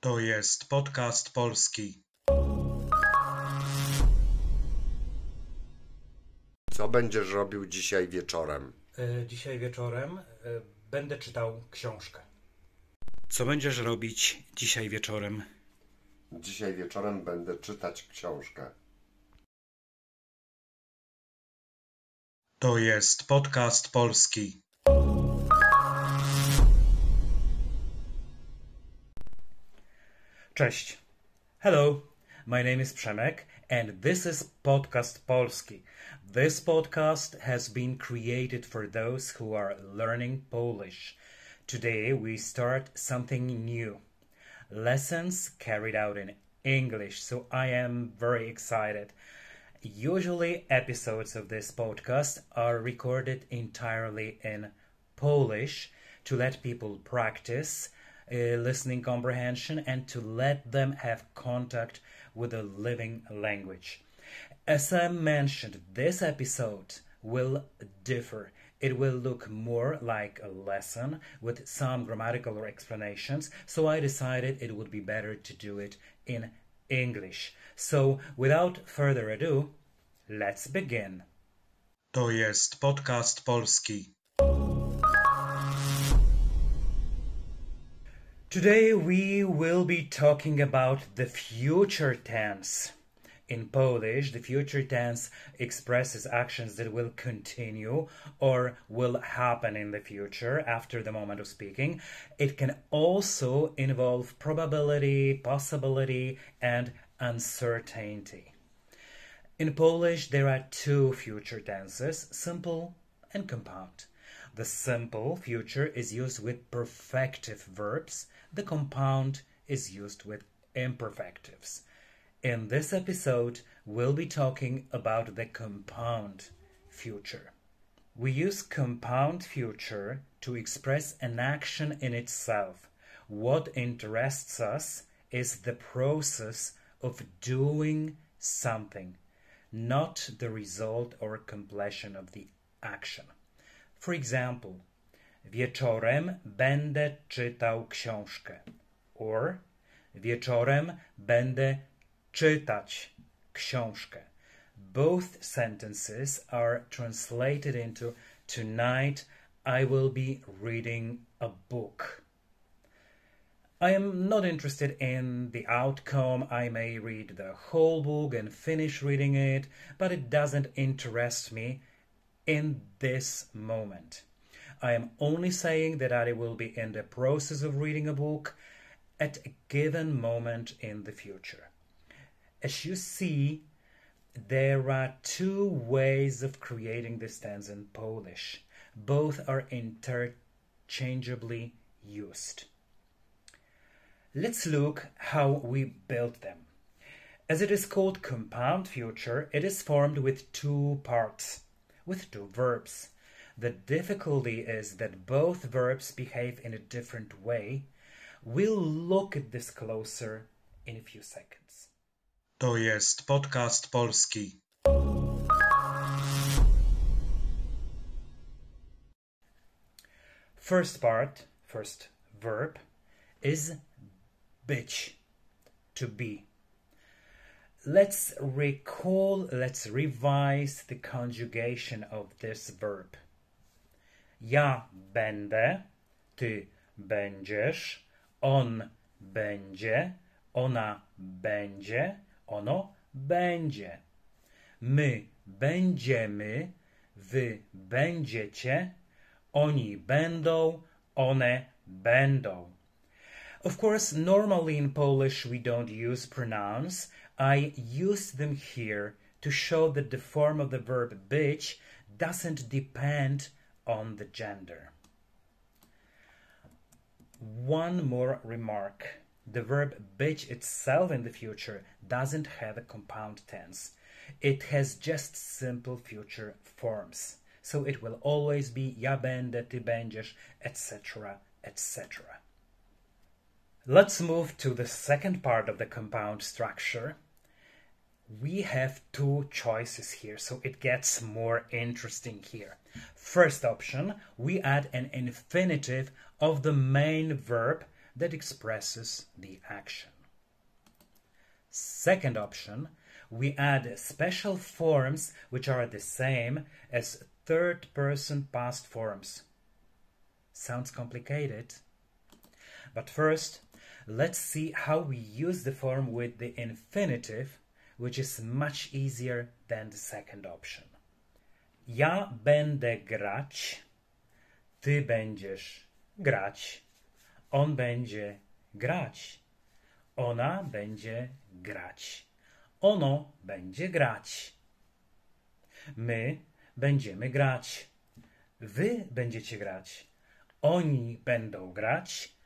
To jest podcast polski. Co będziesz robił dzisiaj wieczorem? E, Dzisiaj wieczorem e, będę czytał książkę. Co będziesz robić dzisiaj wieczorem? Dzisiaj wieczorem będę czytać książkę. To jest podcast polski. Cześć. Hello, my name is Przemek and this is Podcast Polski. This podcast has been created for those who are learning Polish. Today we start something new. Lessons carried out in English, so I am very excited. Usually, episodes of this podcast are recorded entirely in Polish to let people practice Uh, listening comprehension and to let them have contact with the living language. As I mentioned, this episode will differ. It will look more like a lesson with some grammatical explanations, so I decided it would be better to do it in English. So, without further ado, let's begin. To jest podcast polski. Today we will be talking about the future tense. In Polish, the future tense expresses actions that will continue or will happen in the future after the moment of speaking. It can also involve probability, possibility, and uncertainty. In Polish, there are two future tenses simple and compound. The simple future is used with perfective verbs, the compound is used with imperfectives. In this episode, we'll be talking about the compound future. We use compound future to express an action in itself. What interests us is the process of doing something, not the result or completion of the action. For example, wieczorem będę czytał książkę. Or wieczorem będę czytać książkę. Both sentences are translated into tonight I will be reading a book. I am not interested in the outcome. I may read the whole book and finish reading it, but it doesn't interest me in this moment. I am only saying that I will be in the process of reading a book at a given moment in the future. As you see, there are two ways of creating this tense in Polish. Both are interchangeably used. Let's look how we built them. As it is called compound future, it is formed with two parts, with two verbs. The difficulty is that both verbs behave in a different way. We'll look at this closer in a few seconds. To jest podcast polski. First part, first verb, is być, to be. Let's recall, let's revise the conjugation of this verb. Ja będę, ty będziesz, on będzie, ona będzie, ono będzie. My będziemy, wy będziecie, oni będą, one będą. Of course, normally in Polish we don't use pronouns. I use them here to show that the form of the verb być doesn't depend on the gender. One more remark. The verb być itself in the future doesn't have a compound tense. It has just simple future forms. So it will always be ja będę, ty będziesz, etc., etc. Let's move to the second part of the compound structure. We have two choices here, so it gets more interesting here. First option, we add an infinitive of the main verb that expresses the action. Second option, we add special forms which are the same as third person past forms. Sounds complicated. But first, let's see how we use the form with the infinitive, which is much easier than the second option. Ja będę grać, ty będziesz grać, on będzie grać, ona będzie grać, ono będzie grać. My będziemy grać, wy będziecie grać, oni będą grać,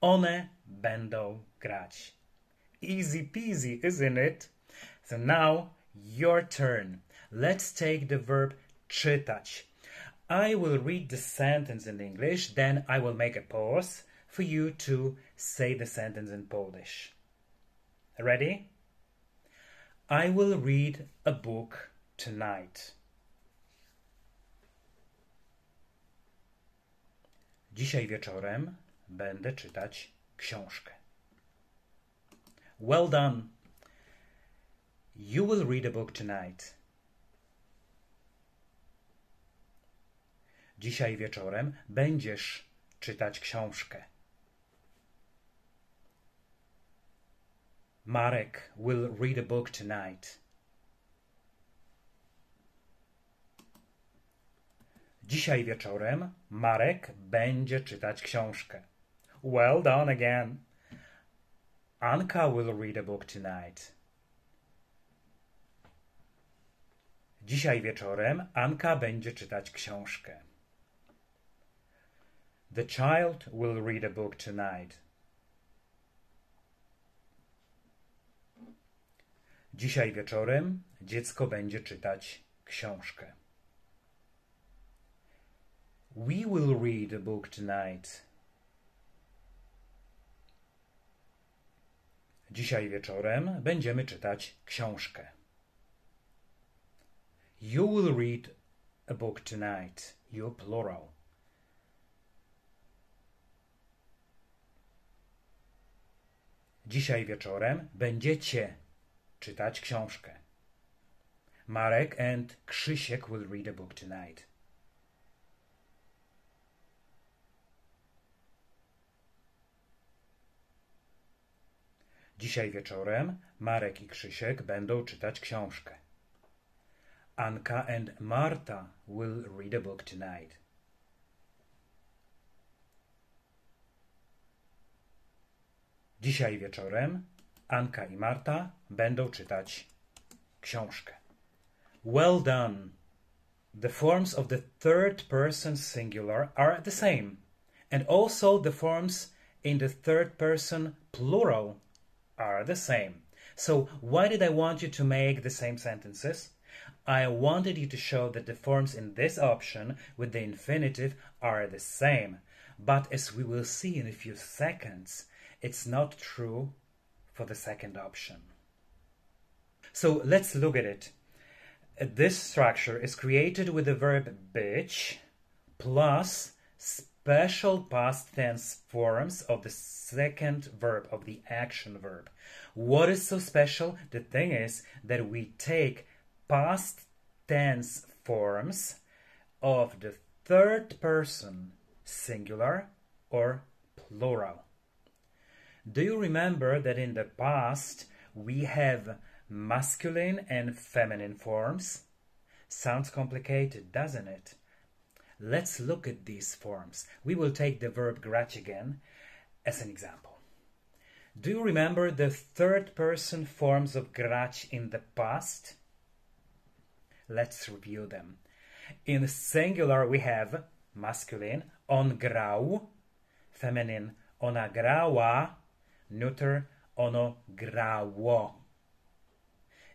one będą grać. Easy peasy, isn't it? So now your turn. Let's take the verb czytać. I will read the sentence in English, then I will make a pause for you to say the sentence in Polish. Ready? I will read a book tonight. Dzisiaj wieczorem będę czytać książkę. Well done. You will read a book tonight. Dzisiaj wieczorem będziesz czytać książkę. Marek will read a book tonight. Dzisiaj wieczorem Marek będzie czytać książkę. Well done again. Anka will read a book tonight. Dzisiaj wieczorem Anka będzie czytać książkę. The child will read a book tonight. Dzisiaj wieczorem dziecko będzie czytać książkę. We will read a book tonight. Dzisiaj wieczorem będziemy czytać książkę. You will read a book tonight. You plural. Dzisiaj wieczorem będziecie czytać książkę. Marek and Krzysiek will read a book tonight. Dzisiaj wieczorem Marek i Krzysiek będą czytać książkę. Anka and Marta will read a book tonight. Dzisiaj wieczorem Anka i Marta będą czytać książkę. Well done. The forms of the third person singular are the same, and also the forms in the third person plural are the same. So, why did I want you to make the same sentences? I wanted you to show that the forms in this option with the infinitive are the same. But as we will see in a few seconds, it's not true for the second option. So let's look at it. This structure is created with the verb być plus special past tense forms of the second verb, of the action verb. What is so special? The thing is that we take past tense forms of the third person singular or plural. Do you remember that in the past we have masculine and feminine forms? Sounds complicated, doesn't it? Let's look at these forms. We will take the verb grać again as an example. Do you remember the third person forms of grać in the past? Let's review them. In singular, we have masculine on grał, feminine ona grała, neuter ono grało.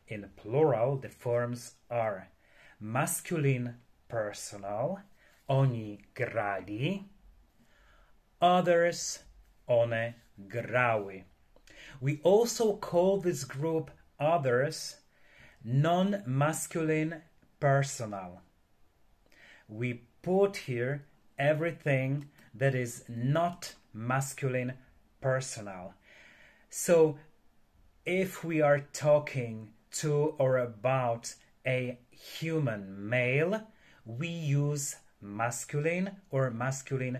In plural, the forms are masculine personal, oni grali, others one grały. We also call this group others non-masculine personal. We put here everything that is not masculine personal. So if we are talking to or about a human male, we use masculine or masculine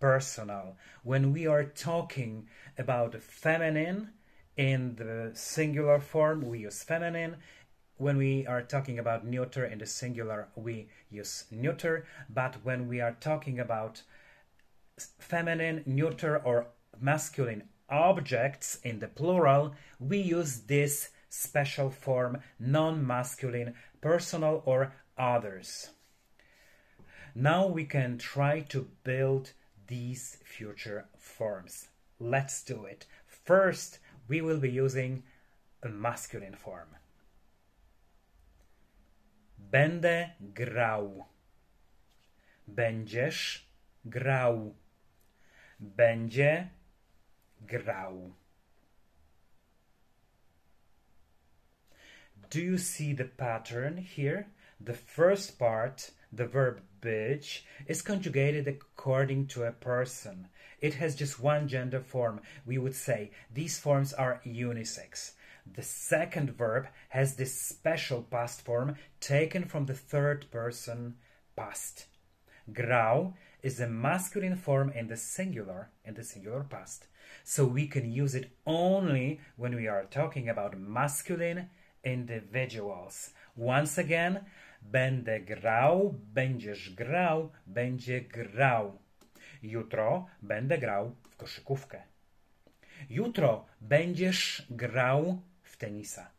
personal. When we are talking about feminine in the singular form, we use feminine. When we are talking about neuter in the singular, we use neuter. But when we are talking about feminine, neuter, or masculine objects in the plural, we use this special form non masculine, personal, or others. Now we can try to build these future forms. Let's do it. First, we will be using a masculine form. Będę grał. Będziesz grał. Będzie grał. Do you see the pattern here? The first part, the verb być, is conjugated according to a person. It has just one gender form. We would say these forms are unisex. The second verb has this special past form taken from the third person past. Grał is a masculine form in the singular, in the singular past. So we can use it only when we are talking about masculine individuals. Once again, będę grał, będziesz grał, będzie grał. Jutro będę grał w koszykówkę. Jutro będziesz grał tenisa.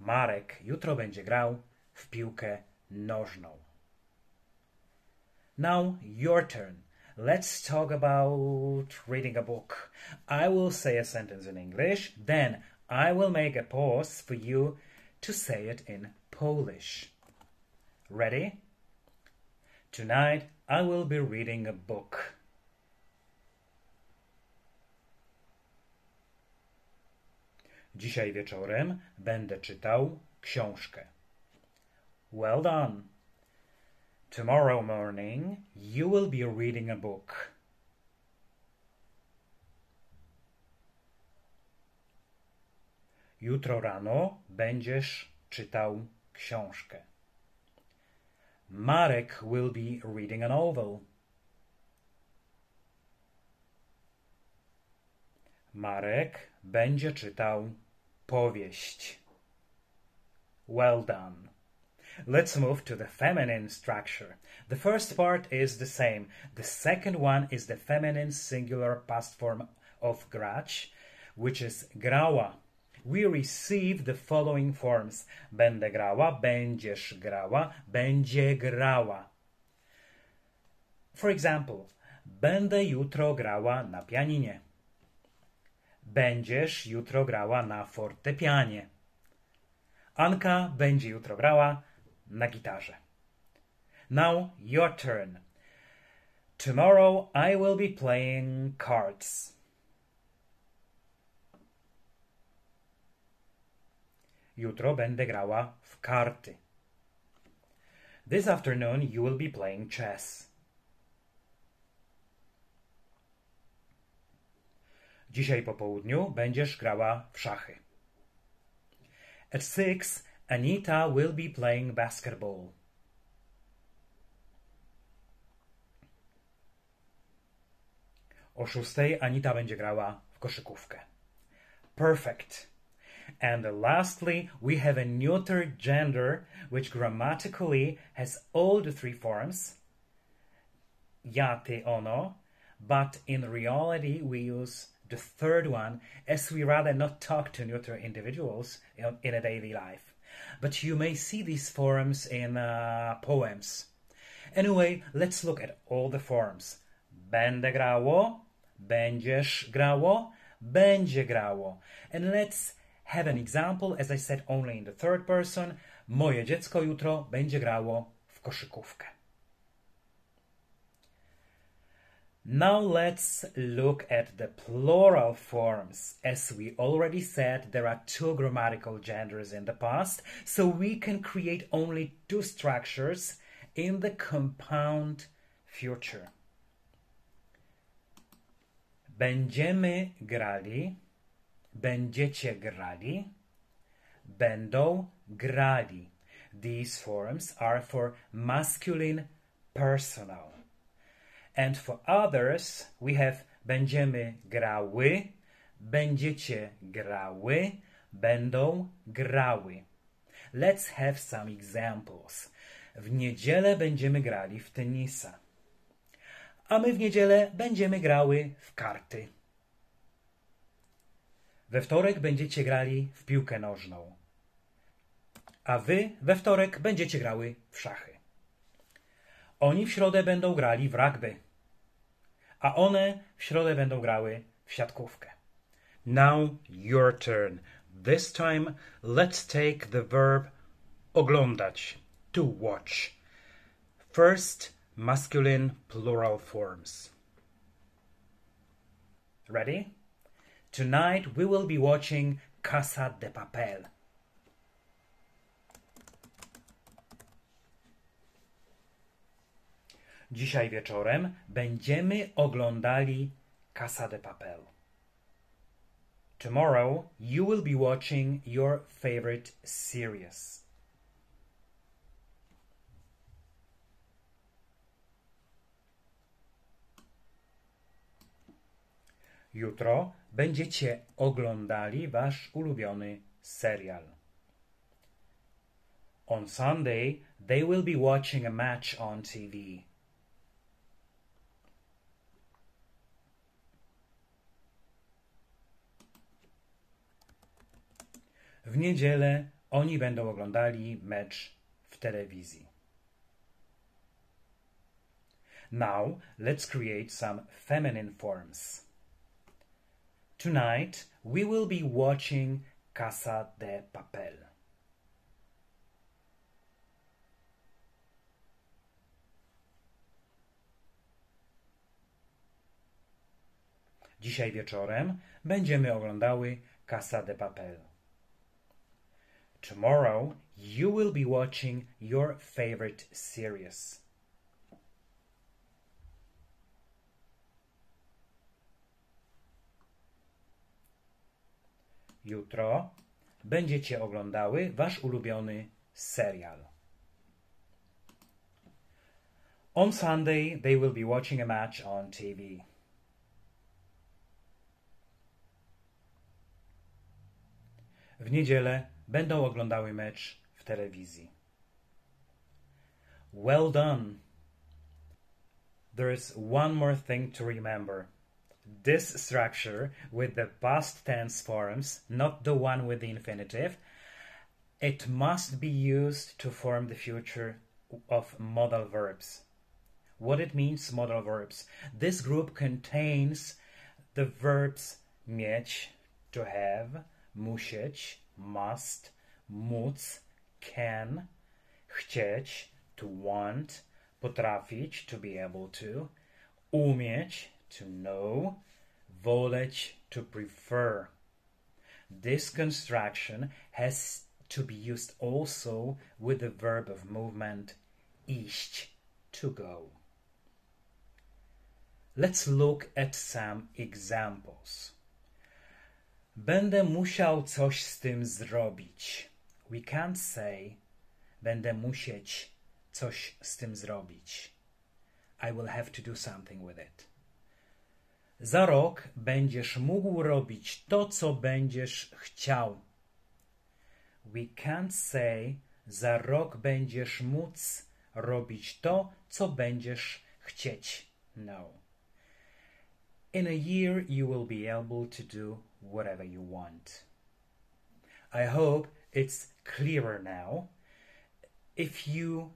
Marek jutro będzie grał w piłkę nożną. Now your turn. Let's talk about reading a book. I will say a sentence in English, then I will make a pause for you to say it in Polish. Ready? Tonight I will be reading a book. Dzisiaj wieczorem będę czytał książkę. Well done. Tomorrow morning you will be reading a book. Jutro rano będziesz czytał książkę. Marek will be reading a novel. Marek będzie czytał powieść. Well done. Let's move to the feminine structure. The first part is the same. The second one is the feminine singular past form of grać, which is grała. We receive the following forms. Będę grała, będziesz grała, będzie grała. For example, będę jutro grała na pianinie. Będziesz jutro grała na fortepianie. Anka będzie jutro grała na gitarze. Now your turn. Tomorrow I will be playing cards. Jutro będę grała w karty. This afternoon you will be playing chess. Dzisiaj po południu będziesz grała w szachy. At six, Anita will be playing basketball. O szóstej Anita będzie grała w koszykówkę. Perfect. And lastly, we have a neuter gender, which grammatically has all the three forms, ja, ty, ono, but in reality we use the third one as we rather not talk to neuter individuals in, in a daily life. But you may see these forms in uh, poems. Anyway, let's look at all the forms. Będę grało, będziesz grało, będzie grało. And let's have an example, as I said, only in the third person. Moje dziecko jutro będzie grało w koszykówkę. Now let's look at the plural forms. As we already said, there are two grammatical genders in the past, so we can create only two structures in the compound future. Będziemy grali, będziecie grali, będą grali. These forms are for masculine personal. And for others, we have będziemy grały, będziecie grały, będą grały. Let's have some examples. W niedzielę będziemy grali w tenisa. A my w niedzielę będziemy grały w karty. We wtorek będziecie grali w piłkę nożną. A wy we wtorek będziecie grały w szachy. Oni w środę będą grali w rugby. A one w środę będą grały w siatkówkę. Now your turn. This time let's take the verb oglądać, to watch. First, masculine plural forms. Ready? Tonight we will be watching Casa de Papel. Dzisiaj wieczorem będziemy oglądali Casa de Papel. Tomorrow you will be watching your favorite series. Jutro będziecie oglądali wasz ulubiony serial. On Sunday, they will be watching a match on TV. W niedzielę oni będą oglądali mecz w telewizji. Now, let's create some feminine forms. Tonight, we will be watching Casa de Papel. Dzisiaj wieczorem będziemy oglądały Casa de Papel. Tomorrow, you will be watching your favorite series. Jutro będziecie oglądały wasz ulubiony serial. On Sunday, they will be watching a match on TV. W niedzielę będą oglądały mecz w telewizji. Well done. There is one more thing to remember. This structure with the past tense forms, not the one with the infinitive, it must be used to form the future of modal verbs. What it means, modal verbs. This group contains the verbs mieć, to have, musieć, must, móc, can, chcieć, to want, potrafić, to be able to, umieć, to know, woleć, to prefer. This construction has to be used also with the verb of movement iść, to go. Let's look at some examples. Będę musiał coś z tym zrobić. We can't say będę musieć coś z tym zrobić. I will have to do something with it. Za rok będziesz mógł robić to, co będziesz chciał. We can't say za rok będziesz móc robić to, co będziesz chcieć. No. In a year you will be able to do whatever you want. I hope it's clearer now. If you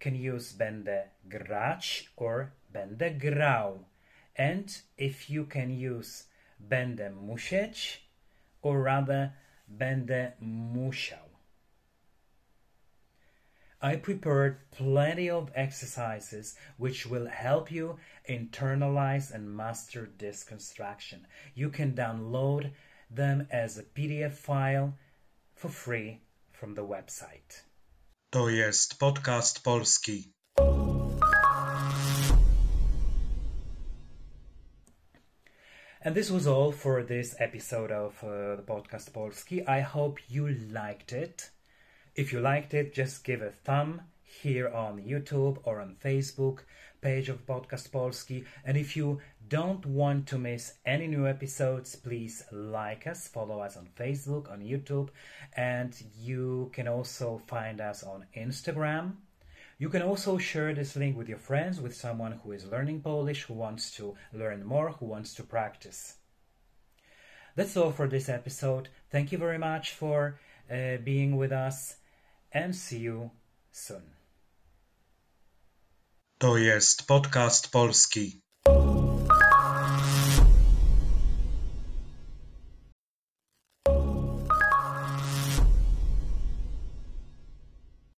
can use będę grać or będę grał. And if you can use będę musieć or rather będę musiał. I prepared plenty of exercises which will help you internalize and master this construction. You can download them as a PDF file for free from the website. To jest podcast polski. And this was all for this episode of uh, the podcast Polski. I hope you liked it. If you liked it, just give a thumb here on YouTube or on Facebook page of Podcast Polski. And if you don't want to miss any new episodes, please like us, follow us on Facebook, on YouTube, and you can also find us on Instagram. You can also share this link with your friends, with someone who is learning Polish, who wants to learn more, who wants to practice. That's all for this episode. Thank you very much for uh, being with us and see you soon. To jest podcast polski.